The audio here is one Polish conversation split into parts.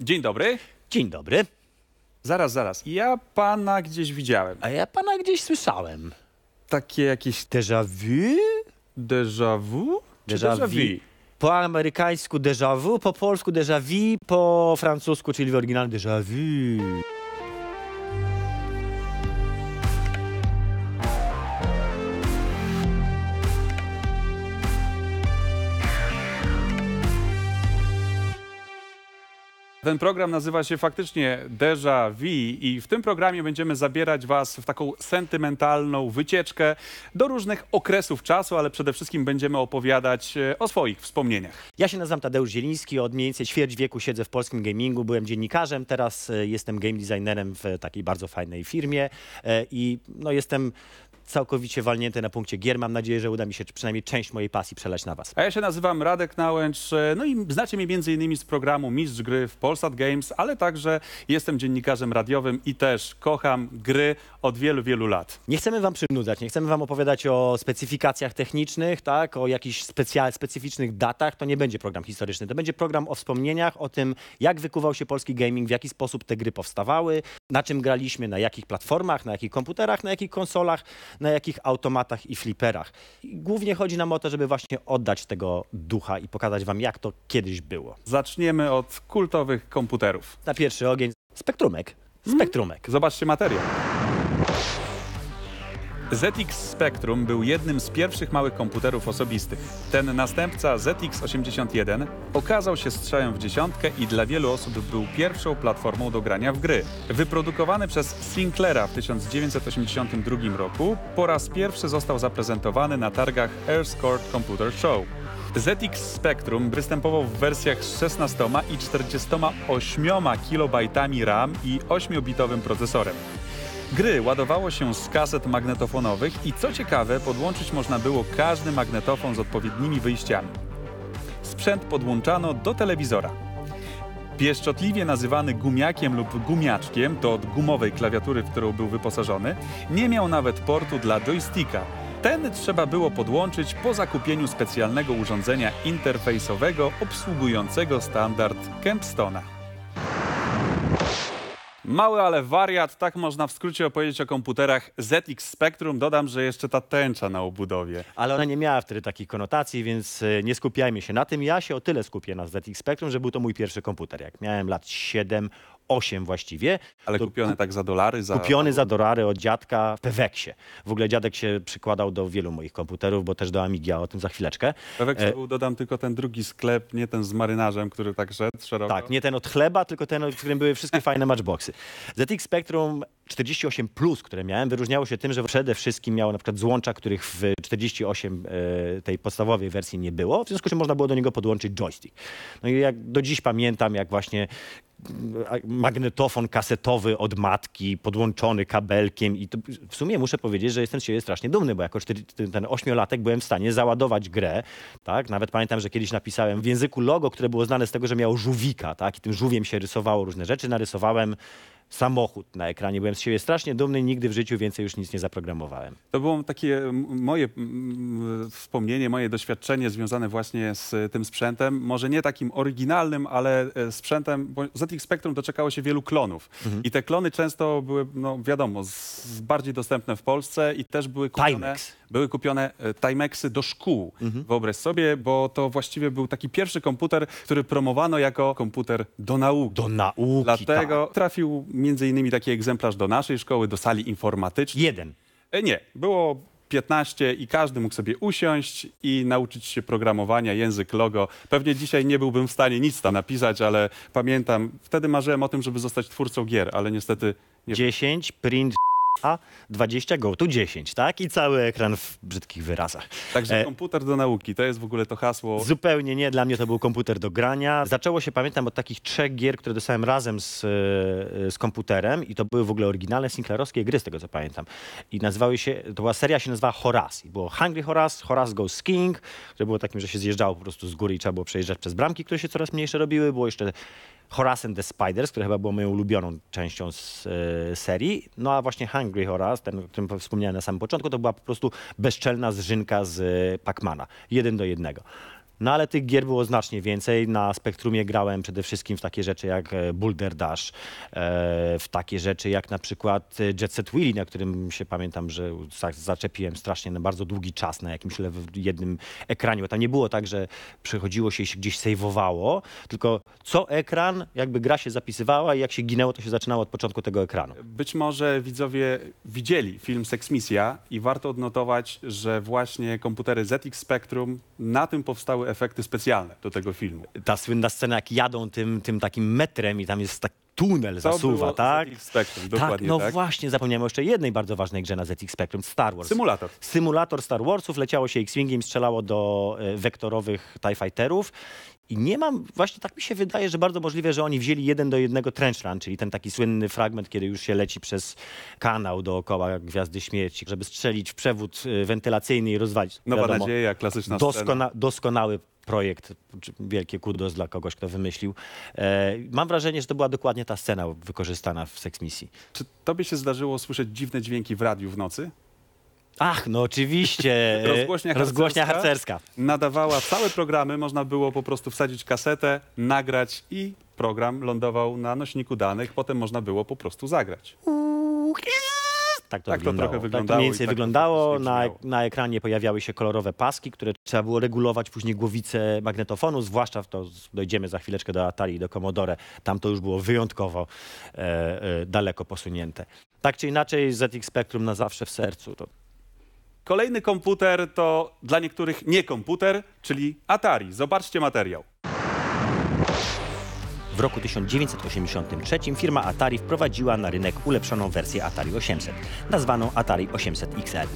Dzień dobry. Dzień dobry. Zaraz, zaraz. Ja pana gdzieś widziałem. A ja pana gdzieś słyszałem. Takie jakieś Déjà vu? déjà vu? Czy Déjà vu. Po amerykańsku déjà vu, po polsku déjà vu, po francusku, czyli w oryginale déjà vu. Ten program nazywa się faktycznie Déjà Vu i w tym programie będziemy zabierać was w taką sentymentalną wycieczkę do różnych okresów czasu, ale przede wszystkim będziemy opowiadać e, o swoich wspomnieniach. Ja się nazywam Tadeusz Zieliński, od mniej więcej ćwierć wieku siedzę w polskim gamingu, byłem dziennikarzem, teraz e, jestem game designerem w takiej bardzo fajnej firmie e, i no, jestem całkowicie walnięty na punkcie gier. Mam nadzieję, że uda mi się przynajmniej część mojej pasji przelać na was. A ja się nazywam Radek Nałęcz, e, no i znacie mnie między innymi z programu Mistrz Gry w Polsat Games, ale także jestem dziennikarzem radiowym i też kocham gry od wielu, wielu lat. Nie chcemy wam przynudzać, nie chcemy wam opowiadać o specyfikacjach technicznych, tak, o jakichś specja- specyficznych datach. To nie będzie program historyczny, to będzie program o wspomnieniach, o tym, jak wykuwał się polski gaming, w jaki sposób te gry powstawały, na czym graliśmy, na jakich platformach, na jakich komputerach, na jakich konsolach, na jakich automatach i fliperach. Głównie chodzi nam o to, żeby właśnie oddać tego ducha i pokazać wam, jak to kiedyś było. Zaczniemy od kultowych komputerów. Na pierwszy ogień Spektrumek. Spektrumek. Zobaczcie materiał. ZX Spectrum był jednym z pierwszych małych komputerów osobistych. Ten następca ZX81 okazał się strzałem w dziesiątkę i dla wielu osób był pierwszą platformą do grania w gry. Wyprodukowany przez Sinclaira w 1982 roku, po raz pierwszy został zaprezentowany na targach Airscourt Computer Show. ZX Spectrum występował w wersjach z 16 i 48 KB RAM i 8-bitowym procesorem. Gry ładowało się z kaset magnetofonowych i co ciekawe, podłączyć można było każdy magnetofon z odpowiednimi wyjściami. Sprzęt podłączano do telewizora. Pieszczotliwie nazywany gumiakiem lub gumiaczkiem, to od gumowej klawiatury, w którą był wyposażony, nie miał nawet portu dla joysticka. Ten trzeba było podłączyć po zakupieniu specjalnego urządzenia interfejsowego obsługującego standard Kempstona. Mały, ale wariat, tak można w skrócie opowiedzieć o komputerach ZX Spectrum. Dodam, że jeszcze ta tęcza na obudowie. Ale ona nie miała wtedy takich konotacji, więc e, nie skupiajmy się na tym. Ja się o tyle skupię na ZX Spectrum, że był to mój pierwszy komputer. Jak miałem lat 7, 8 właściwie. Ale to kupione tak za dolary? Za... Kupiony za dolary od dziadka w Peweksie. W ogóle dziadek się przykładał do wielu moich komputerów, bo też do Amigi, a o tym za chwileczkę. Pewek E, był, dodam tylko ten drugi sklep, nie ten z marynarzem, który tak szedł szeroko. Tak, nie ten od chleba, tylko ten, w którym były wszystkie fajne matchboxy. ZX Spectrum 48, które miałem, wyróżniało się tym, że przede wszystkim miało na przykład złącza, których w 48 e, tej podstawowej wersji nie było, w związku z czym można było do niego podłączyć joystick. No i jak do dziś pamiętam, jak właśnie magnetofon kasetowy od matki, podłączony kabelkiem i w sumie muszę powiedzieć, że jestem z siebie strasznie dumny, bo jako cztery, ten ośmiolatek byłem w stanie załadować grę, tak? Nawet pamiętam, że kiedyś napisałem w języku logo, które było znane z tego, że miało żółwika, tak? I tym żółwiem się rysowało różne rzeczy, narysowałem samochód na ekranie. Byłem z siebie strasznie dumny, nigdy w życiu więcej już nic nie zaprogramowałem. To było takie m, moje m, wspomnienie, moje doświadczenie związane właśnie z tym sprzętem. Może nie takim oryginalnym, ale e, sprzętem, bo ZX Spectrum doczekało się wielu klonów. Mhm. I te klony często były, no wiadomo, z, z bardziej dostępne w Polsce i też były kupione, Timex. były kupione e, Timexy do szkół. Mhm. Wyobraź sobie, bo to właściwie był taki pierwszy komputer, który promowano jako komputer do nauki. Do nauki, Dlatego tak. trafił między innymi taki egzemplarz do naszej szkoły, do sali informatycznej. Jeden. E, Nie, było 15 i każdy mógł sobie usiąść i nauczyć się programowania, język logo. Pewnie dzisiaj nie byłbym w stanie nic tam napisać, ale pamiętam, wtedy marzyłem o tym, żeby zostać twórcą gier, ale niestety nie 10, print a 20 go to 10, tak? I cały ekran w brzydkich wyrazach. Także E, komputer do nauki, to jest w ogóle to hasło. Zupełnie nie, dla mnie to był komputer do grania. Zaczęło się, pamiętam, od takich trzech gier, które dostałem razem z, e, z komputerem i to były w ogóle oryginalne sinclairowskie gry, z tego co pamiętam. I nazywały się, to była seria się nazywała Horace. I było Hungry Horace, Horace Goes Skiing, które było takim, że się zjeżdżało po prostu z góry i trzeba było przejeżdżać przez bramki, które się coraz mniejsze robiły. Było jeszcze Horace and the Spiders, które chyba było moją ulubioną częścią z e, serii. No a właśnie Hungry Horace, ten, o którym wspomniałem na samym początku, to była po prostu bezczelna zżynka z e, Pacmana. Jeden do jednego. No ale tych gier było znacznie więcej. Na Spektrumie grałem przede wszystkim w takie rzeczy jak e, Boulder Dash, e, w takie rzeczy jak na przykład e, Jet Set Willy, na którym się pamiętam, że za- zaczepiłem strasznie na bardzo długi czas na jakimś jednym ekranie. Bo tam nie było tak, że przechodziło się i się gdzieś sejwowało, tylko co ekran, jakby gra się zapisywała i jak się ginęło, to się zaczynało od początku tego ekranu. Być może widzowie widzieli film Sex Misja i warto odnotować, że właśnie komputery ZX Spectrum, na tym powstały efekty specjalne do tego filmu. Ta słynna scena, jak jadą tym, tym takim metrem i tam jest tak tunel To zasuwa, tak? ZX Spectrum, Tak, dokładnie no tak. właśnie, zapomniałem o jeszcze jednej bardzo ważnej grze na ZX Spectrum, Star Wars. Symulator. Symulator Star Warsów, leciało się X-Wingiem, strzelało do e, wektorowych TIE Fighterów i nie mam, właśnie tak mi się wydaje, że bardzo możliwe, że oni wzięli jeden do jednego Trench Run, czyli ten taki słynny fragment, kiedy już się leci przez kanał dookoła Gwiazdy Śmierci, żeby strzelić w przewód e, wentylacyjny i rozwalić. Nowa Wiadomo, nadzieja, klasyczna. Doskona, doskonały projekt, wielkie kudos dla kogoś, kto wymyślił. E, mam wrażenie, że to była dokładnie ta scena wykorzystana w Sex Misji. Czy tobie się zdarzyło słyszeć dziwne dźwięki w radiu w nocy? Ach, no oczywiście. Rozgłośnia Rozgłośnia harcerska. harcerska. Nadawała całe programy, można było po prostu wsadzić kasetę, nagrać i program lądował na nośniku danych, potem można było po prostu zagrać. Tak to Tak to wyglądało. trochę tak to wyglądało mniej więcej tak wyglądało. Na, na ekranie pojawiały się kolorowe paski, które trzeba było regulować, później głowice magnetofonu, zwłaszcza w to dojdziemy za chwileczkę do Atari i do Commodore. Tam to już było wyjątkowo e, e, daleko posunięte. Tak czy inaczej ZX Spectrum na zawsze w sercu. To Kolejny komputer to dla niektórych nie komputer, czyli Atari. Zobaczcie materiał. W roku 1983 firma Atari wprowadziła na rynek ulepszoną wersję Atari 800, nazwaną Atari 800 XL.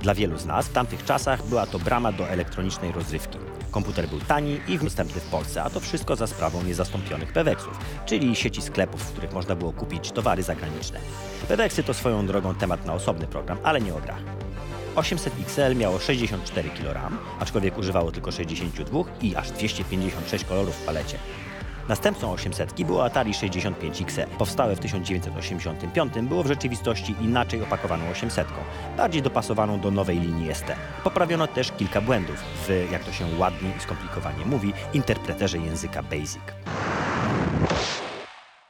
Dla wielu z nas w tamtych czasach była to brama do elektronicznej rozrywki. Komputer był tani i dostępny w Polsce, a to wszystko za sprawą niezastąpionych Peweksów, czyli sieci sklepów, w których można było kupić towary zagraniczne. Peweksy to swoją drogą temat na osobny program, ale nie o grach. 800 XL miało 64 kg, aczkolwiek używało tylko 62 i aż 256 kolorów w palecie. Następcą 800 było Atari 65 XL. Powstałe w 1985 było w rzeczywistości inaczej opakowaną 800, bardziej dopasowaną do nowej linii ST. Poprawiono też kilka błędów w, jak to się ładnie i skomplikowanie mówi, interpreterze języka BASIC.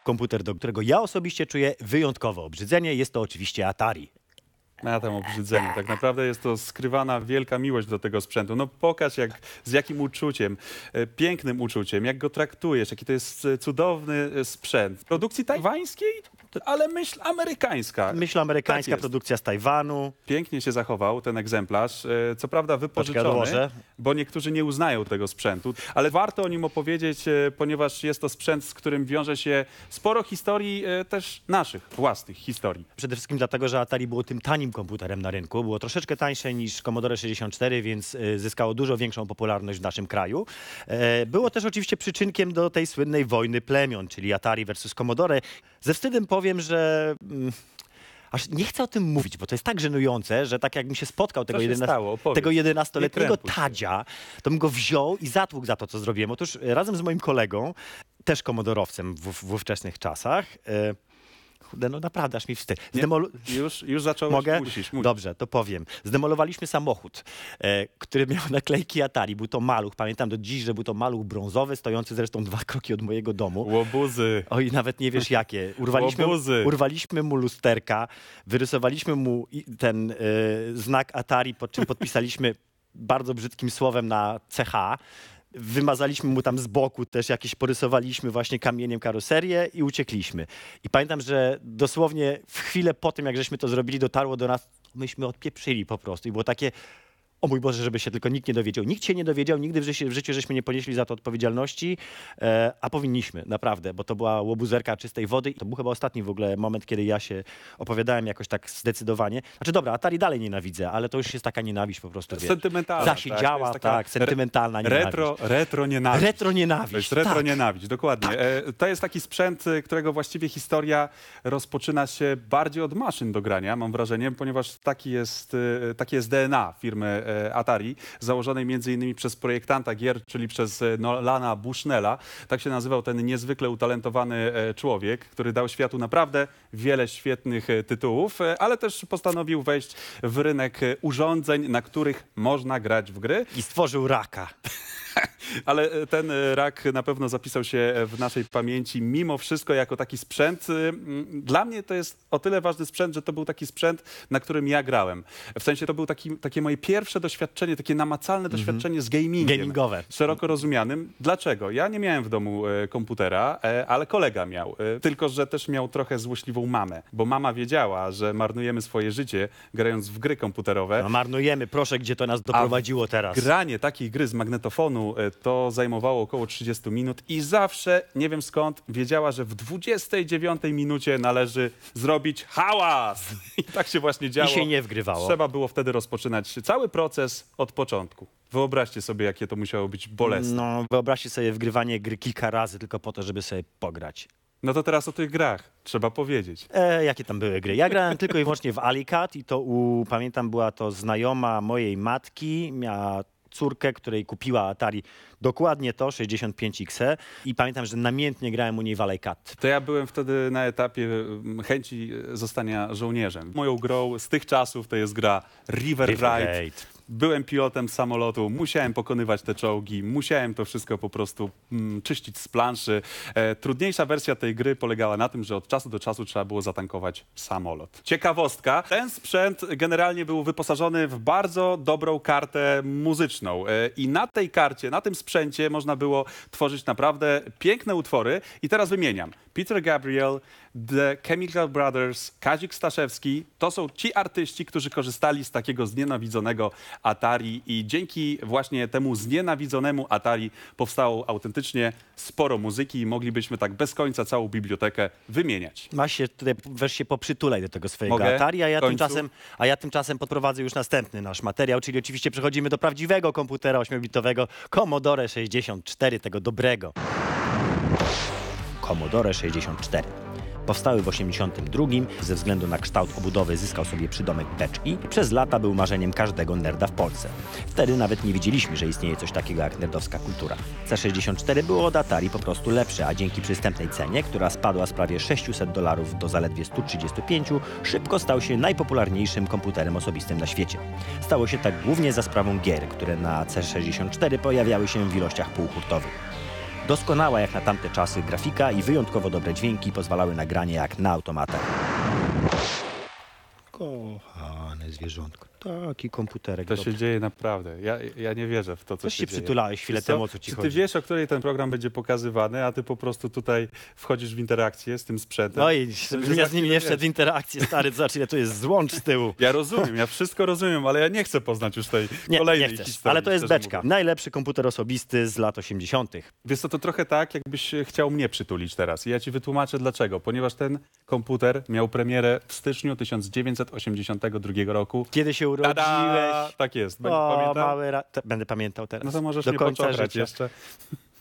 Komputer, do którego ja osobiście czuję wyjątkowe obrzydzenie, jest to oczywiście Atari. Ja tam obrzydzenie. Tak naprawdę jest to skrywana wielka miłość do tego sprzętu. No pokaż jak, z jakim uczuciem, e, pięknym uczuciem, jak go traktujesz, jaki to jest e, cudowny e, sprzęt. Produkcji tajwańskiej, ale myśl amerykańska. Myśl amerykańska, Tak produkcja z Tajwanu. Pięknie się zachował ten egzemplarz. E, Co prawda wypożyczony, odłożę. bo niektórzy nie uznają tego sprzętu, ale warto o nim opowiedzieć, e, ponieważ jest to sprzęt, z którym wiąże się sporo historii, e, też naszych własnych historii. Przede wszystkim dlatego, że Atari było tym tanim komputerem na rynku. Było troszeczkę tańsze niż Commodore 64, więc zyskało dużo większą popularność w naszym kraju. Było też oczywiście przyczynkiem do tej słynnej wojny plemion, czyli Atari versus Commodore. Ze wstydem powiem, że... mm, Aż nie chcę o tym mówić, bo to jest tak żenujące, że tak jakbym się spotkał tego, się 11 stało? Tego 11-letniego Nie krępuj się. tadzia, to bym go wziął i zatłukł za to, co zrobiłem. Otóż e, razem z moim kolegą, też komodorowcem w, w ówczesnych czasach, e, Kurde, no naprawdę, aż mi wstyd. Zdemolu- Już, już zacząłeś, Mogę? musisz, musisz. Dobrze, to powiem. Zdemolowaliśmy samochód, e, który miał naklejki Atari. Był to maluch, pamiętam do dziś, że był to maluch brązowy, stojący zresztą dwa kroki od mojego domu. Łobuzy. Oj, nawet nie wiesz jakie. Urwaliśmy, Łobuzy. urwaliśmy mu lusterka, wyrysowaliśmy mu ten e, znak Atari, pod czym podpisaliśmy bardzo brzydkim słowem na CH. Wymazaliśmy mu tam z boku też jakieś, porysowaliśmy właśnie kamieniem karoserię i uciekliśmy. I pamiętam, że dosłownie w chwilę po tym, jak żeśmy to zrobili, dotarło do nas, myśmy odpieprzyli po prostu. I było takie, o mój Boże, żeby się tylko nikt nie dowiedział. Nikt się nie dowiedział, nigdy w życiu, w życiu żeśmy nie ponieśli za to odpowiedzialności, e, a powinniśmy, naprawdę, bo to była łobuzerka czystej wody. I to był chyba ostatni w ogóle moment, kiedy ja się opowiadałem jakoś tak zdecydowanie. Znaczy dobra, Atari dalej nienawidzę, ale to już jest taka nienawiść po prostu, wiesz. Sentymentalna. Zasiedziała, taka tak, sentymentalna nienawiść. Retro, retro nienawiść. Retro nienawiść, To jest retro tak. nienawiść, dokładnie. E, To jest taki sprzęt, e, którego właściwie historia rozpoczyna się bardziej od maszyn do grania, mam wrażenie, ponieważ taki jest, e, takie jest DNA firmy Atari, założonej innymi przez projektanta gier, czyli przez e, Nolana Bushnella. Tak się nazywał ten niezwykle utalentowany e, człowiek, który dał światu naprawdę wiele świetnych e, tytułów, e, ale też postanowił wejść w rynek e, urządzeń, na których można grać w gry. I stworzył raka. Ale e, ten e, rak na pewno zapisał się e, w naszej pamięci mimo wszystko jako taki sprzęt. mm, Dla mnie to jest o tyle ważny sprzęt, że to był taki sprzęt, na którym ja grałem. W sensie to był taki, takie moje pierwsze doświadczenie, takie namacalne doświadczenie z gamingiem. Gamingowe. Szeroko rozumianym. Dlaczego? Ja nie miałem w domu komputera, ale kolega miał. Tylko, że też miał trochę złośliwą mamę, bo mama wiedziała, że marnujemy swoje życie grając w gry komputerowe. No marnujemy, proszę, gdzie to nas doprowadziło teraz. Granie takiej gry z magnetofonu e, to zajmowało około 30 minut i zawsze, nie wiem skąd, wiedziała, że w 29 minucie należy zrobić hałas. I tak się właśnie działo. I się nie wgrywało. Trzeba było wtedy rozpoczynać cały proces od początku. Wyobraźcie sobie, jakie to musiało być bolesne. No, wyobraźcie sobie wgrywanie gry kilka razy tylko po to, żeby sobie pograć. No to teraz o tych grach trzeba powiedzieć. E, jakie tam były gry? Ja grałem tylko i wyłącznie w Alicat i to u, pamiętam była to znajoma mojej matki, miała córkę, której kupiła Atari dokładnie to, 65XE i pamiętam, że namiętnie grałem u niej w Alicat. To ja byłem wtedy na etapie mm, chęci e, zostania żołnierzem. Moją grą z tych czasów to jest gra River, River Ride. Raid. Byłem pilotem samolotu, musiałem pokonywać te czołgi, musiałem to wszystko po prostu mm, czyścić z planszy. E, trudniejsza wersja tej gry polegała na tym, że od czasu do czasu trzeba było zatankować samolot. Ciekawostka, ten sprzęt generalnie był wyposażony w bardzo dobrą kartę muzyczną e, i na tej karcie, na tym sprzęcie można było tworzyć naprawdę piękne utwory i teraz wymieniam. Peter Gabriel, The Chemical Brothers, Kazik Staszewski, to są ci artyści, którzy korzystali z takiego znienawidzonego Atari i dzięki właśnie temu znienawidzonemu Atari powstało autentycznie sporo muzyki i moglibyśmy tak bez końca całą bibliotekę wymieniać. Masz się tutaj, weź się poprzytulaj do tego swojego Mogę? Atari, a ja, końcu? tymczasem, a ja tymczasem podprowadzę już następny nasz materiał, czyli oczywiście przechodzimy do prawdziwego komputera 8-bitowego Commodore 64, tego dobrego. Commodore 64. Powstały w 82, ze względu na kształt obudowy zyskał sobie przydomek beczki i przez lata był marzeniem każdego nerda w Polsce. Wtedy nawet nie wiedzieliśmy, że istnieje coś takiego jak nerdowska kultura. C64 było od Atari po prostu lepsze, a dzięki przystępnej cenie, która spadła z prawie 600 dolarów do zaledwie 135, szybko stał się najpopularniejszym komputerem osobistym na świecie. Stało się tak głównie za sprawą gier, które na C64 pojawiały się w ilościach półhurtowych. Doskonała jak na tamte czasy grafika i wyjątkowo dobre dźwięki pozwalały na granie jak na automatach. Kochane zwierzątko, taki komputerek. To dobry. się dzieje naprawdę. Ja, ja nie wierzę w to, co Coś się się dzieje. przytulałeś chwilę Wiesz temu, o co ci Czy ty chodzi. wiesz, o której ten program będzie pokazywany, a ty po prostu tutaj wchodzisz w interakcję z tym sprzętem? No i żebym ja z nim nie wszedł w interakcję, stary, to znaczy, tu jest złącz z tyłu. Ja rozumiem, ja wszystko rozumiem, ale ja nie chcę poznać już tej Nie, kolejnej nie chcesz, historii. ale to jest beczka. mówiąc. Najlepszy komputer osobisty z lat 80. Wiesz co, to trochę tak, jakbyś chciał mnie przytulić teraz. I ja ci wytłumaczę dlaczego. Ponieważ ten komputer miał premierę w styczniu 1982 roku. Kiedy się urodziłeś? Tada! Tak jest. Będę O, pamiętał? mały ra... Będę pamiętał teraz. No to możesz Do mnie końca życia. jeszcze.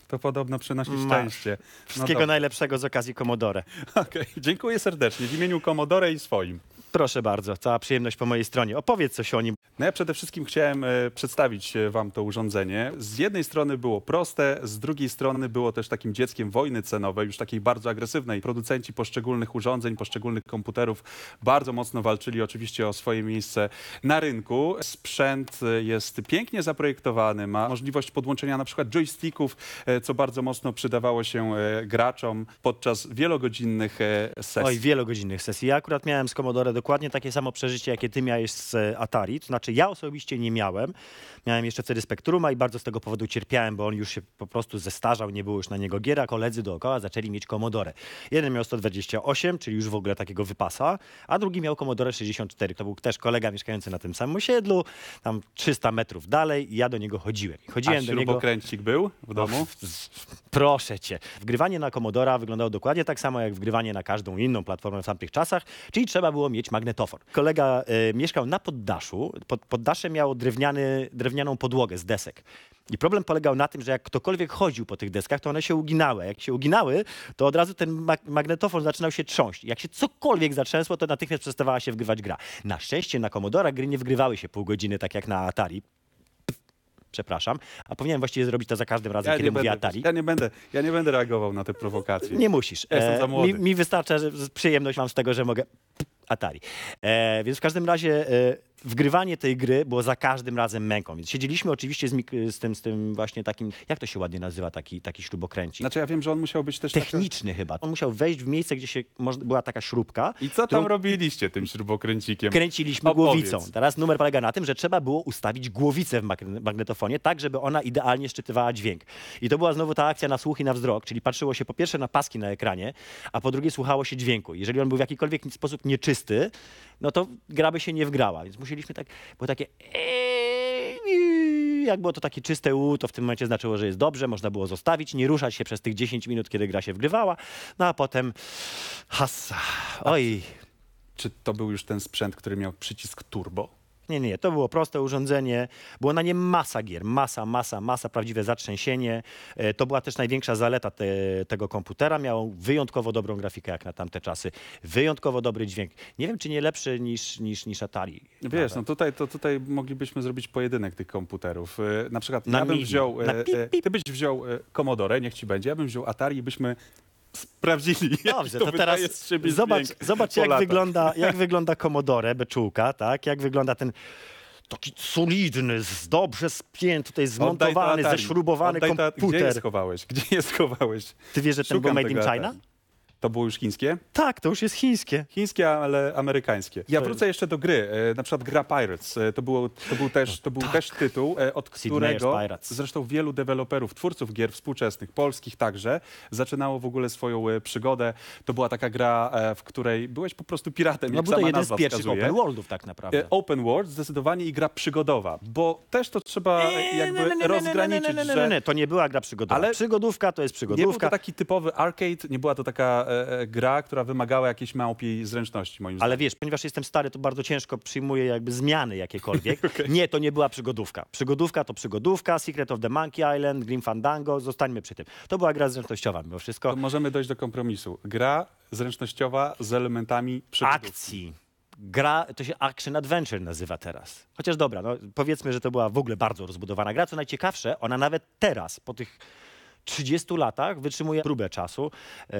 To podobno przynosi szczęście. No Wszystkiego dobrze. najlepszego z okazji Commodore. Okej, Dziękuję serdecznie w imieniu Commodore i swoim. Proszę bardzo, cała przyjemność po mojej stronie. Opowiedz coś o nim. No ja przede wszystkim chciałem e, przedstawić e, wam to urządzenie. Z jednej strony było proste, z drugiej strony było też takim dzieckiem wojny cenowej, już takiej bardzo agresywnej. Producenci poszczególnych urządzeń, poszczególnych komputerów bardzo mocno walczyli oczywiście o swoje miejsce na rynku. Sprzęt e, jest pięknie zaprojektowany, ma możliwość podłączenia na przykład joysticków, e, co bardzo mocno przydawało się e, graczom podczas wielogodzinnych e, sesji. Oj, wielogodzinnych sesji. Ja akurat miałem z Commodore dokładnie takie samo przeżycie, jakie ty miałeś z e, Atari. To znaczy ja osobiście nie miałem. Miałem jeszcze wtedy Spectruma i bardzo z tego powodu cierpiałem, bo on już się po prostu zestarzał, nie było już na niego giera. Koledzy dookoła zaczęli mieć Commodore. Jeden miał 128, czyli już w ogóle takiego wypasa, a drugi miał Commodore 64. To był też kolega mieszkający na tym samym osiedlu, tam 300 metrów dalej i ja do niego chodziłem. I A chodziłem do niego... był w domu? Proszę cię. Wgrywanie na Commodora wyglądało dokładnie tak samo jak wgrywanie na każdą inną platformę w tamtych czasach, czyli trzeba było mieć magnetofor. Kolega e, mieszkał na poddaszu. Pod, poddasze miało drewniany, drewnianą podłogę z desek. I problem polegał na tym, że jak ktokolwiek chodził po tych deskach, to one się uginały. Jak się uginały, to od razu ten mag magnetofon zaczynał się trząść. Jak się cokolwiek zatrzęsło, to natychmiast przestawała się wgrywać gra. Na szczęście na Commodora gry nie wgrywały się pół godziny, tak jak na Atari. Przepraszam. A powinienem właściwie zrobić to za każdym razem, kiedy mówię będę, Atari. ja, nie będę, ja nie będę reagował na te prowokacje. Nie musisz. Ja jestem za E, młody. mi, mi wystarcza, że przyjemność mam z tego, że mogę Atari. E, więc w każdym razie e, wgrywanie tej gry było za każdym razem męką. Więc siedzieliśmy oczywiście z, mik- z, tym, z tym właśnie takim, jak to się ładnie nazywa, taki, taki śrubokręcik. Znaczy ja wiem, że on musiał być też... taka- Techniczny chyba. On musiał wejść w miejsce, gdzie się moż- była taka śrubka. I co tam którą robiliście tym śrubokręcikiem? Kręciliśmy Opowiedz. głowicą. Teraz numer polega na tym, że trzeba było ustawić głowicę w mag- magnetofonie tak, żeby ona idealnie szczytywała dźwięk. I to była znowu ta akcja na słuch i na wzrok, czyli patrzyło się po pierwsze na paski na ekranie, a po drugie słuchało się dźwięku. Jeżeli on był w jakikolwiek sposób nieczysty, no to gra by się nie wgrała. Więc musieliśmy tak, było takie jak było to takie czyste u, to w tym momencie znaczyło, że jest dobrze, można było zostawić, nie ruszać się przez tych 10 minut, kiedy gra się wgrywała, no a potem hassa. Oj, Czy to był już ten sprzęt, który miał przycisk turbo? Nie, nie, to było proste urządzenie. Było na nie masa gier, masa, masa, masa, prawdziwe zatrzęsienie. E, To była też największa zaleta te, tego komputera. Miał wyjątkowo dobrą grafikę jak na tamte czasy. Wyjątkowo dobry dźwięk. Nie wiem, czy nie lepszy niż, niż, niż Atari. Wiesz, no tutaj, to tutaj moglibyśmy zrobić pojedynek tych komputerów. E, Na przykład Na ja bym mini, wziął, na e, pip, pip. ty byś wziął Commodore, niech ci będzie, ja bym wziął Atari i byśmy sprawdzili, Dobrze, to, teraz zobacz, zobacz jak, wygląda, jak wygląda Commodore, beczułka, tak? Jak wygląda ten taki solidny, z- dobrze spięty, tutaj zmontowany, Oddaj to- Gdzie je komputer. schowałeś? Gdzie je schowałeś? Ty wiesz, że ten był Szukam made in China? Atari. To było już chińskie? Tak, to już jest chińskie. Chińskie, ale amerykańskie. Ja wrócę jeszcze do gry. E, Na przykład gra Pirates. E, To, było, to był, też, to był też tytuł, e, od którego Pirates. zresztą wielu deweloperów, twórców gier współczesnych, polskich także, zaczynało w ogóle swoją e, przygodę. To była taka gra, e, w której byłeś po prostu piratem, No jak bo to sama jeden z nazwa pierwszych wskazuje. open worldów tak naprawdę. E, Open world zdecydowanie i gra przygodowa, bo też to trzeba jakby nie, nie, nie, nie, rozgraniczyć, nie, nie, nie, że nie. To nie była gra przygodowa. Ale- Przygodówka to jest nie był przygodówka. to taki typowy arcade, nie była to taka e, e, gra, która wymagała jakiejś małpiej zręczności, moim zdaniem. Ale wiesz, ponieważ jestem stary, to bardzo ciężko przyjmuję jakby zmiany jakiekolwiek. Nie, to nie była przygodówka. Przygodówka to przygodówka, Secret of the Monkey Island, Grim Fandango, zostańmy przy tym. To była gra zręcznościowa mimo wszystko. To możemy dojść do kompromisu. Gra zręcznościowa z elementami przygodówki. Akcji. Gra, to się Action Adventure nazywa teraz. Chociaż dobra, no, powiedzmy, że to była w ogóle bardzo rozbudowana gra. Co najciekawsze, ona nawet teraz, po tych 30 latach wytrzymuje próbę czasu. E,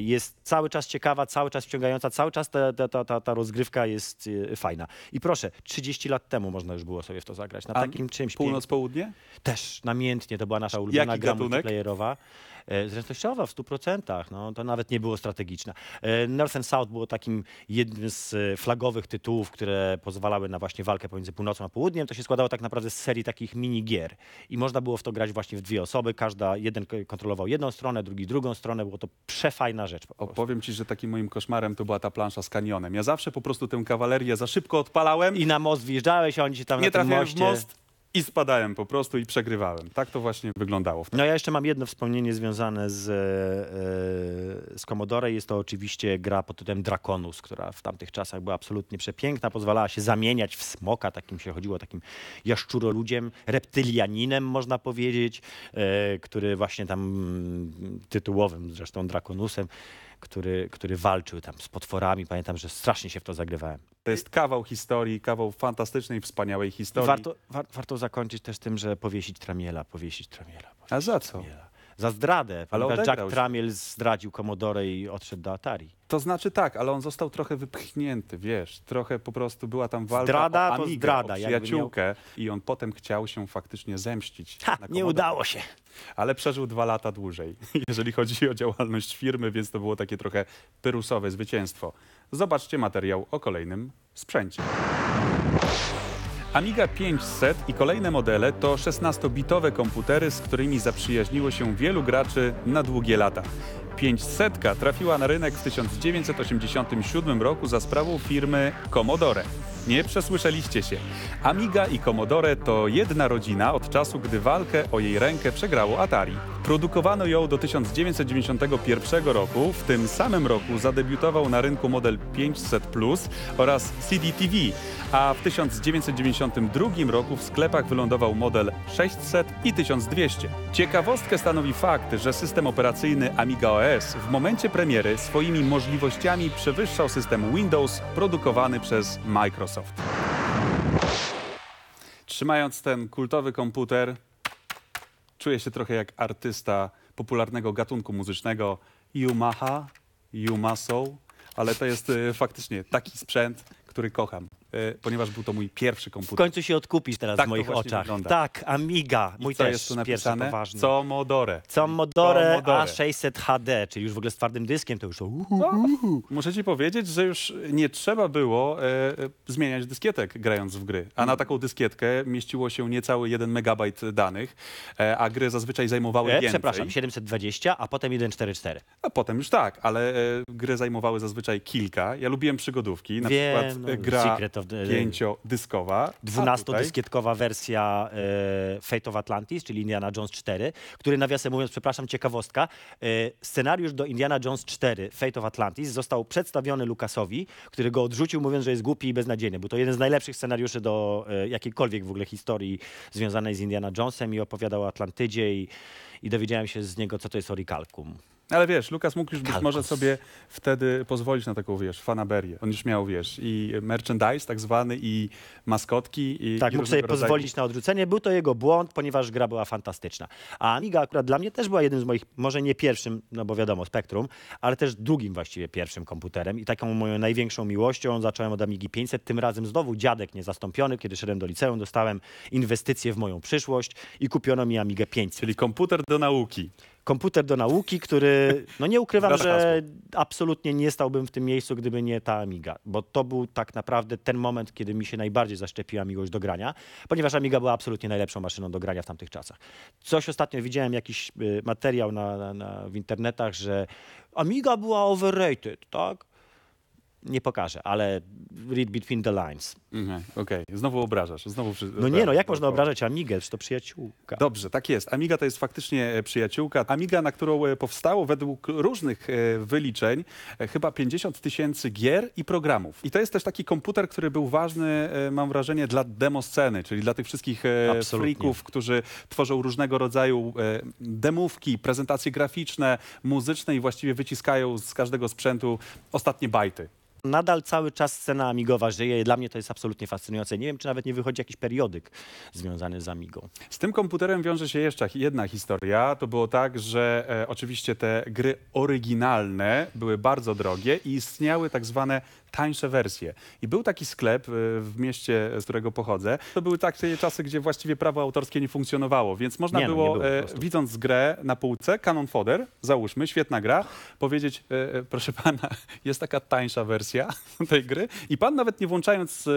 jest cały czas ciekawa, cały czas wciągająca, cały czas ta, ta, ta, ta, rozgrywka jest e, fajna. I proszę, 30 lat temu można już było sobie w to zagrać. Na A takim czymś Północ-południe? też namiętnie, to była nasza ulubiona Jaki gra multiplayerowa. Zręcznościowa w 100%, no, to nawet nie było strategiczna. E, North and South było takim jednym z e, flagowych tytułów, które pozwalały na właśnie walkę pomiędzy północą a południem. To się składało tak naprawdę z serii takich mini gier i można było w to grać właśnie w dwie osoby. Każda, jeden kontrolował jedną stronę, drugi drugą stronę. Było to przefajna rzecz. Opowiem ci, że takim moim koszmarem to była ta plansza z kanionem. Ja zawsze po prostu tę kawalerię za szybko odpalałem, I na most wjeżdżałeś, a oni się tam nie na tym moście... w most i spadałem po prostu i przegrywałem. Tak to właśnie wyglądało. No ja jeszcze mam jedno wspomnienie związane z, e, z Commodore. Jest to oczywiście gra pod tytułem Draconus, która w tamtych czasach była absolutnie przepiękna. Pozwalała się zamieniać w smoka, takim się chodziło, takim jaszczuroludziem, reptylianinem można powiedzieć, e, który właśnie tam mm, tytułowym zresztą Draconusem, który, który walczył tam z potworami. Pamiętam, że strasznie się w to zagrywałem. To jest kawał historii, kawał fantastycznej, wspaniałej historii. Warto, war, warto zakończyć też tym, że powiesić Tramiela, powiesić Tramiela. A za co? Tramiela. Za zdradę, ponieważ odegrał Jack się. Tramiel zdradził Commodore i odszedł do Atari. To znaczy tak, ale on został trochę wypchnięty, wiesz, trochę po prostu była tam walka Zdrada o to Amigę, zdrada, o jakby przyjaciółkę i on potem chciał się faktycznie zemścić. Ha, na nie Commodore. udało się. Ale przeżył dwa lata dłużej, jeżeli chodzi o działalność firmy, więc to było takie trochę pyrusowe zwycięstwo. Zobaczcie materiał o kolejnym sprzęcie. Amiga 500 i kolejne modele to 16-bitowe komputery, z którymi zaprzyjaźniło się wielu graczy na długie lata. 500 trafiła na rynek w 1987 roku za sprawą firmy Commodore. Nie przesłyszeliście się. Amiga i Commodore to jedna rodzina od czasu, gdy walkę o jej rękę przegrało Atari. Produkowano ją do 1991 roku. W tym samym roku zadebiutował na rynku model 500 Plus oraz CD-TV, a w 1992 roku w sklepach wylądował model 600 i 1200. Ciekawostkę stanowi fakt, że system operacyjny Amiga OS w momencie premiery swoimi możliwościami przewyższał system Windows produkowany przez Microsoft. Trzymając ten kultowy komputer, czuję się trochę jak artysta popularnego gatunku muzycznego Yamaha, Yumaso, ale to jest y, faktycznie taki sprzęt, który kocham. E, ponieważ był to mój pierwszy W komputer. końcu się odkupisz teraz Tak w moich oczach. wygląda. Tak, Amiga, I mój co też jest tu pierwszy napisane? poważny. Commodore. Commodore Commodore. A600 HD, czyli już w ogóle z twardym dyskiem, to już to uhu. No, muszę ci powiedzieć, że już nie trzeba było e, e, zmieniać dyskietek grając w gry. A na taką dyskietkę mieściło się niecały 1 megabajt danych, e, a gry zazwyczaj zajmowały E, więcej. przepraszam, 720, a potem 144. A potem już tak, ale e, gry zajmowały zazwyczaj kilka. Ja lubiłem przygodówki, na Wiem, przykład no, gra Secret of the- pięciodyskowa. a 12-dyskietkowa wersja e, Fate of Atlantis, czyli Indiana Jones 4, który nawiasem mówiąc, przepraszam, ciekawostka, e, scenariusz do Indiana Jones 4 Fate of Atlantis został przedstawiony Lucasowi, który go odrzucił mówiąc, że jest głupi i beznadziejny. Był to jeden z najlepszych scenariuszy do e, jakiejkolwiek w ogóle historii związanej z Indiana Jonesem i opowiadał o Atlantydzie i, i dowiedziałem się z niego, co to jest Orichalcum. Ale wiesz, Lukas mógł już być może sobie wtedy pozwolić na taką, wiesz, fanaberię. On już miał, wiesz, i merchandise tak zwany, i maskotki, i Tak, i mógł sobie rodzaju- pozwolić na odrzucenie. Był to jego błąd, ponieważ gra była fantastyczna. A Amiga akurat dla mnie też była jednym z moich, może nie pierwszym, no bo wiadomo, Spektrum, ale też drugim właściwie pierwszym komputerem i taką moją największą miłością zacząłem od Amigi 500. Tym razem znowu dziadek niezastąpiony. Kiedy szedłem do liceum, dostałem inwestycję w moją przyszłość i kupiono mi Amigę 500. Czyli komputer do nauki. Komputer do nauki, który, no nie ukrywam, że absolutnie nie stałbym w tym miejscu, gdyby nie ta Amiga, bo to był tak naprawdę ten moment, kiedy mi się najbardziej zaszczepiła miłość do grania, ponieważ Amiga była absolutnie najlepszą maszyną do grania w tamtych czasach. Coś ostatnio widziałem, jakiś y, materiał na, na, na, w internetach, że Amiga była overrated, tak? Nie pokażę, ale read between the lines. Mhm, Okej, znowu obrażasz. Znowu przy... No nie no, jak można obrażać Amigę? Czy to przyjaciółka? Dobrze, tak jest. Amiga to jest faktycznie e, przyjaciółka. Amiga, na którą e, powstało według różnych e, wyliczeń chyba 50 tysięcy gier i programów. I to jest też taki komputer, który był ważny, mam wrażenie, dla demosceny, czyli dla tych wszystkich Absolutnie. freaków, którzy tworzą różnego rodzaju demówki, prezentacje graficzne, muzyczne i właściwie wyciskają z każdego sprzętu ostatnie bajty. Nadal cały czas scena amigowa żyje dla mnie to jest absolutnie fascynujące. Nie wiem, czy nawet nie wychodzi jakiś periodyk związany z Amigą. Z tym komputerem wiąże się jeszcze jedna historia. To było tak, że e, oczywiście te gry oryginalne były bardzo drogie i istniały tak zwane tańsze wersje. I był taki sklep e, w mieście, z którego pochodzę. To były takie czasy, gdzie właściwie prawo autorskie nie funkcjonowało, więc można Nie no, było, było po e, widząc grę na półce, Canon Fodder, załóżmy, świetna gra, powiedzieć, e, e, proszę pana, jest taka tańsza wersja tej gry i pan nawet nie włączając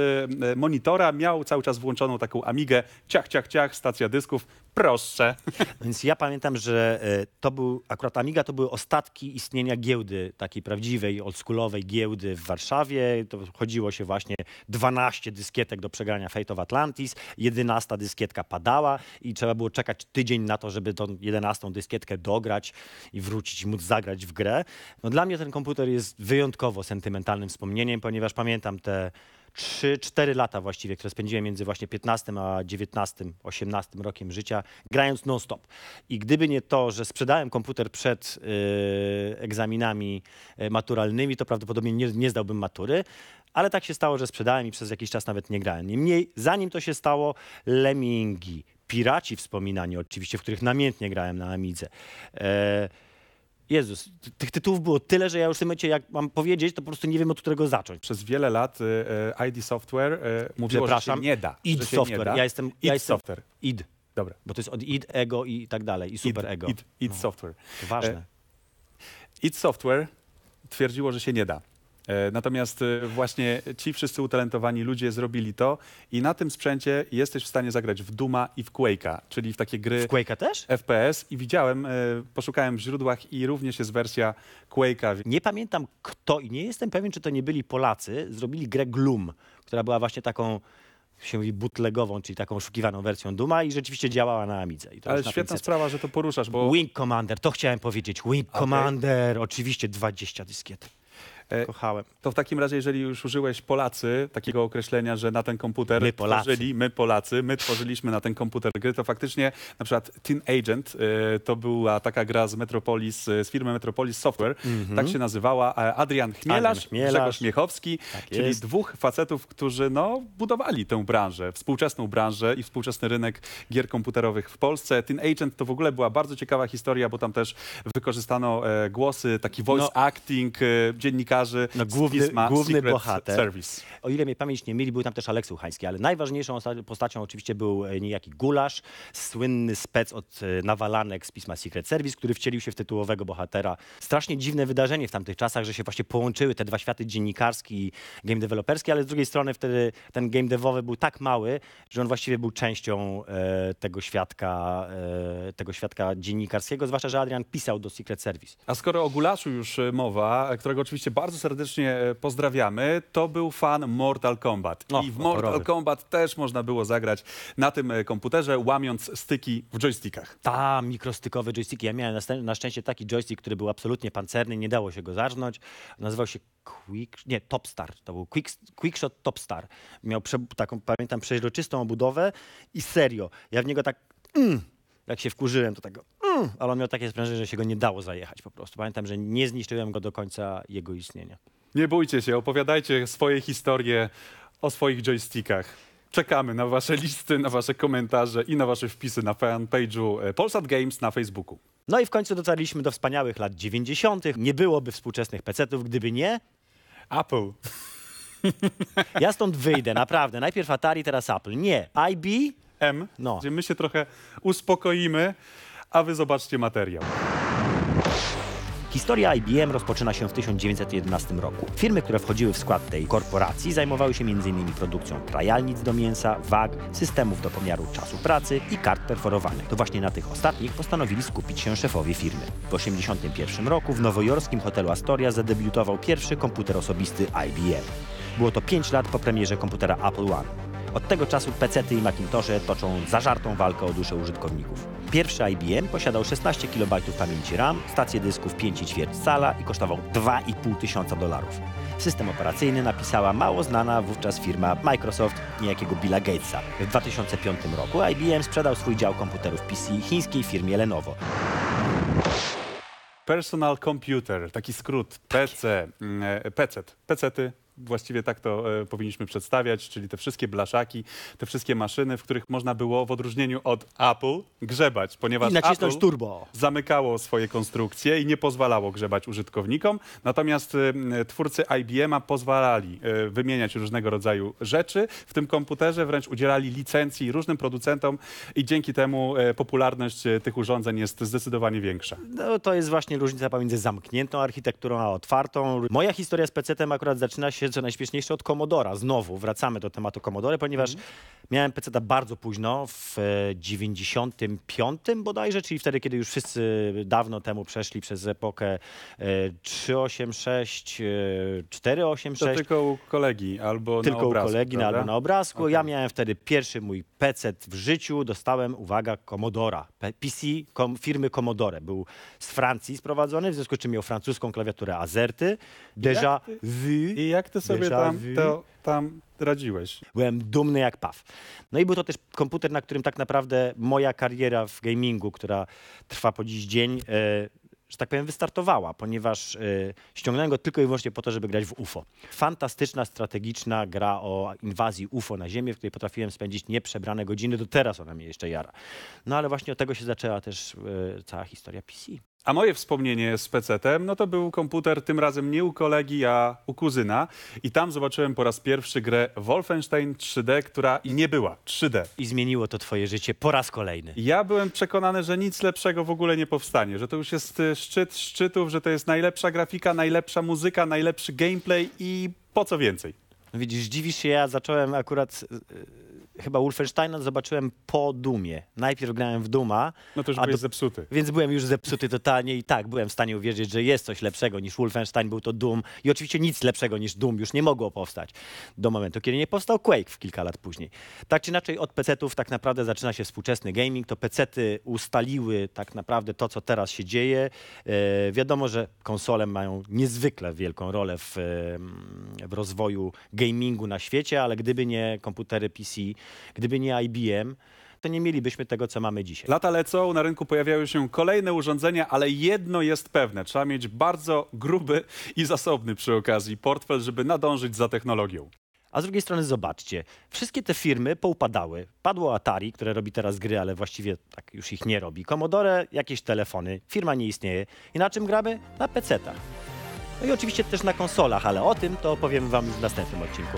monitora miał cały czas włączoną taką Amigę, ciach, ciach, ciach, stacja dysków, proszę. Więc ja pamiętam, że e, to był, akurat Amiga to były ostatki istnienia giełdy, takiej prawdziwej, oldschoolowej giełdy w Warszawie. To chodziło się właśnie 12 dyskietek do przegrania Fate of Atlantis, 11 dyskietka padała i trzeba było czekać tydzień na to, żeby tą 11 dyskietkę dograć i wrócić i móc zagrać w grę. No dla mnie ten komputer jest wyjątkowo sentymentalnym wspomnieniem, ponieważ pamiętam te 3-4 lata właściwie, które spędziłem między właśnie 15 a 19, 18 rokiem życia, grając non-stop. I gdyby nie to, że sprzedałem komputer przed y, egzaminami y, maturalnymi, to prawdopodobnie nie, nie zdałbym matury. Ale tak się stało, że sprzedałem i przez jakiś czas nawet nie grałem. Niemniej, zanim to się stało, Lemmingi, Piraci wspominani oczywiście, w których namiętnie grałem na Amidze. E, Jezus, tych tytułów było tyle, że ja już w tym momencie, jak mam powiedzieć, to po prostu nie wiem, od którego zacząć. Przez wiele lat e, e, ID Software e, mówiło, że się nie da. id Software. Nie da. Ja jestem, id ja jestem Software. id, Dobra. bo to jest od id, ego i tak dalej, i super id, ego. Id, id No. Software. To ważne. E, id Software twierdziło, że się nie da. E, Natomiast e, właśnie ci wszyscy utalentowani ludzie zrobili to i na tym sprzęcie jesteś w stanie zagrać w Duma i w Quake'a, czyli w takie gry w Quake'a też? FPS i widziałem, e, poszukałem w źródłach i również jest wersja Quake'a. Nie pamiętam kto i nie jestem pewien, czy to nie byli Polacy, zrobili grę Gloom, która była właśnie taką się mówi bootlegową, czyli taką oszukiwaną wersją Duma i rzeczywiście działała na Amidze. Ale świetna 500. sprawa, że to poruszasz, bo Wing Commander, to chciałem powiedzieć. Wing Okej. Commander, oczywiście 20 dyskiet. E, Kochałem. To w takim razie, jeżeli już użyłeś Polacy, takiego określenia, że na ten komputer My Polacy. tworzyli, my Polacy, my tworzyliśmy na ten komputer gry, to faktycznie na przykład Teen Agent e, to była taka gra z Metropolis, e, z firmy Metropolis Software, tak się nazywała. E, Adrian Chmielarz, Adrian Chmielarz. Grzegorz Miechowski, Tak czyli jest. dwóch facetów, którzy no, budowali tę branżę, współczesną branżę i współczesny rynek gier komputerowych w Polsce. Teen Agent to w ogóle była bardzo ciekawa historia, bo tam też wykorzystano e, głosy, taki voice No. acting e, dziennikarzy kojarzy No, główny- główny Secret bohater. Service. O ile mnie pamięć nie mieli, był tam też Aleksu Hański, ale najważniejszą osta- postacią oczywiście był e, niejaki Gulasz, słynny spec od e, nawalanek z pisma Secret Service, który wcielił się w tytułowego bohatera. Strasznie dziwne wydarzenie w tamtych czasach, że się właśnie połączyły te dwa światy, dziennikarski i game deweloperski, ale z drugiej strony wtedy ten game devowy był tak mały, że on właściwie był częścią e, tego świadka, e, tego świadka dziennikarskiego, zwłaszcza, że Adrian pisał do Secret Service. A skoro o Gulaszu już e, mowa, którego oczywiście bardzo serdecznie e, pozdrawiamy, to był fan Mortal Kombat. O, I w Mortal horrorowy. Kombat też można było zagrać na tym e, komputerze, łamiąc styki w joystickach. Ta, mikrostykowe joysticki. Ja miałem na, szczę- na szczęście taki joystick, który był absolutnie pancerny, nie dało się go zarżnąć. Nazywał się Quick, nie, Topstar. To był Quick, Quickshot Topstar. Miał prze, taką, pamiętam, przeźroczystą obudowę i serio, ja w niego tak, mm, jak się wkurzyłem, to tak, mm, ale on miał takie sprężyny, że się go nie dało zajechać po prostu. Pamiętam, że nie zniszczyłem go do końca jego istnienia. Nie bójcie się, opowiadajcie swoje historie o swoich joystickach. Czekamy na wasze listy, na wasze komentarze i na wasze wpisy na fanpage'u e, Polsat Games na Facebooku. No i w końcu dotarliśmy do wspaniałych lat 90. Nie byłoby współczesnych PC-ów, gdyby nie Apple. Ja stąd wyjdę, naprawdę. Najpierw Atari, teraz Apple. Nie. IB? M, No. gdzie my się trochę uspokoimy, a wy zobaczcie materiał. Historia IBM rozpoczyna się w 1911 roku. Firmy, które wchodziły w skład tej korporacji, zajmowały się m.in. produkcją krajalnic do mięsa, wag, systemów do pomiaru czasu pracy i kart perforowanych. To właśnie na tych ostatnich postanowili skupić się szefowie firmy. W 1981 roku w nowojorskim hotelu Astoria zadebiutował pierwszy komputer osobisty IBM. Było to 5 lat po premierze komputera Apple One. Od tego czasu PC-ty i Macintoshe toczą zażartą walkę o duszę użytkowników. Pierwszy IBM posiadał 16 KB pamięci RAM, stację dysków 5,4 cala i kosztował 2,5 tysiąca dolarów. System operacyjny napisała mało znana wówczas firma Microsoft niejakiego Billa Gatesa. W 2005 roku IBM sprzedał swój dział komputerów PC chińskiej firmie Lenovo. Personal Computer, taki skrót PC, PC, PC-ty, właściwie tak to e, powinniśmy przedstawiać, czyli te wszystkie blaszaki, te wszystkie maszyny, w których można było w odróżnieniu od Apple grzebać, ponieważ I nacisnąć Apple turbo. zamykało swoje konstrukcje i nie pozwalało grzebać użytkownikom, natomiast e, twórcy IBM-a pozwalali e, wymieniać różnego rodzaju rzeczy w tym komputerze, wręcz udzielali licencji różnym producentom i dzięki temu e, popularność e, tych urządzeń jest zdecydowanie większa. No, to jest właśnie różnica pomiędzy zamkniętą architekturą a otwartą. Moja historia z PC-tem akurat zaczyna się, co najśmieszniejsze, od Commodora. Znowu wracamy do tematu Commodore, ponieważ miałem PC-ta bardzo późno, w e, 95 bodajże, czyli wtedy, kiedy już wszyscy dawno temu przeszli przez epokę e, 386, e, To 486. tylko u kolegi albo Tylko na obrazku, u kolegi prawda? albo na obrazku. Okej. Ja miałem wtedy pierwszy mój PC w życiu. Dostałem, uwaga, Commodora. PC kom, firmy Commodore. Był z Francji sprowadzony, w związku z czym miał francuską klawiaturę Azerty. Ty- vu. I jak ty sobie Déjà tam, vu. to, tam radziłeś? Byłem dumny jak paw. No i był to też komputer, na którym tak naprawdę moja kariera w gamingu, która trwa po dziś dzień, e, że tak powiem, wystartowała, ponieważ e, ściągnąłem go tylko i wyłącznie po to, żeby grać w UFO. Fantastyczna, strategiczna gra o inwazji UFO na Ziemię, w której potrafiłem spędzić nieprzebrane godziny. Do teraz ona mnie jeszcze jara. No ale właśnie od tego się zaczęła też e, cała historia PC. A moje wspomnienie z PC-tem, no to był komputer tym razem nie u kolegi, a u kuzyna. I tam zobaczyłem po raz pierwszy grę Wolfenstein 3D, która i nie była 3D. I zmieniło to twoje życie po raz kolejny. Ja byłem przekonany, że nic lepszego w ogóle nie powstanie, że to już jest y, szczyt szczytów, że to jest najlepsza grafika, najlepsza muzyka, najlepszy gameplay i po co więcej. No widzisz, dziwisz się, ja zacząłem akurat e, chyba Wolfensteina zobaczyłem po Dumie. Najpierw grałem w Duma, No to już byłeś do- zepsuty. więc byłem już zepsuty totalnie i tak, byłem w stanie uwierzyć, że jest coś lepszego niż Wolfenstein, był to Doom i oczywiście nic lepszego niż Doom już nie mogło powstać do momentu, kiedy nie powstał Quake w kilka lat później. Tak czy inaczej od PC-ów tak naprawdę zaczyna się współczesny gaming, to PC-ty ustaliły tak naprawdę to, co teraz się dzieje. E, wiadomo, że konsole mają niezwykle wielką rolę w, w rozwoju gamingu na świecie, ale gdyby nie komputery PC, gdyby nie IBM, to nie mielibyśmy tego, co mamy dzisiaj. Lata lecą, na rynku pojawiają się kolejne urządzenia, ale jedno jest pewne. Trzeba mieć bardzo gruby i zasobny przy okazji portfel, żeby nadążyć za technologią. A z drugiej strony zobaczcie, wszystkie te firmy poupadały. Padło Atari, które robi teraz gry, ale właściwie tak już ich nie robi. Commodore, jakieś telefony, firma nie istnieje. I na czym gramy? Na PC-tach. No i oczywiście też na konsolach, ale o tym to opowiem Wam w następnym odcinku.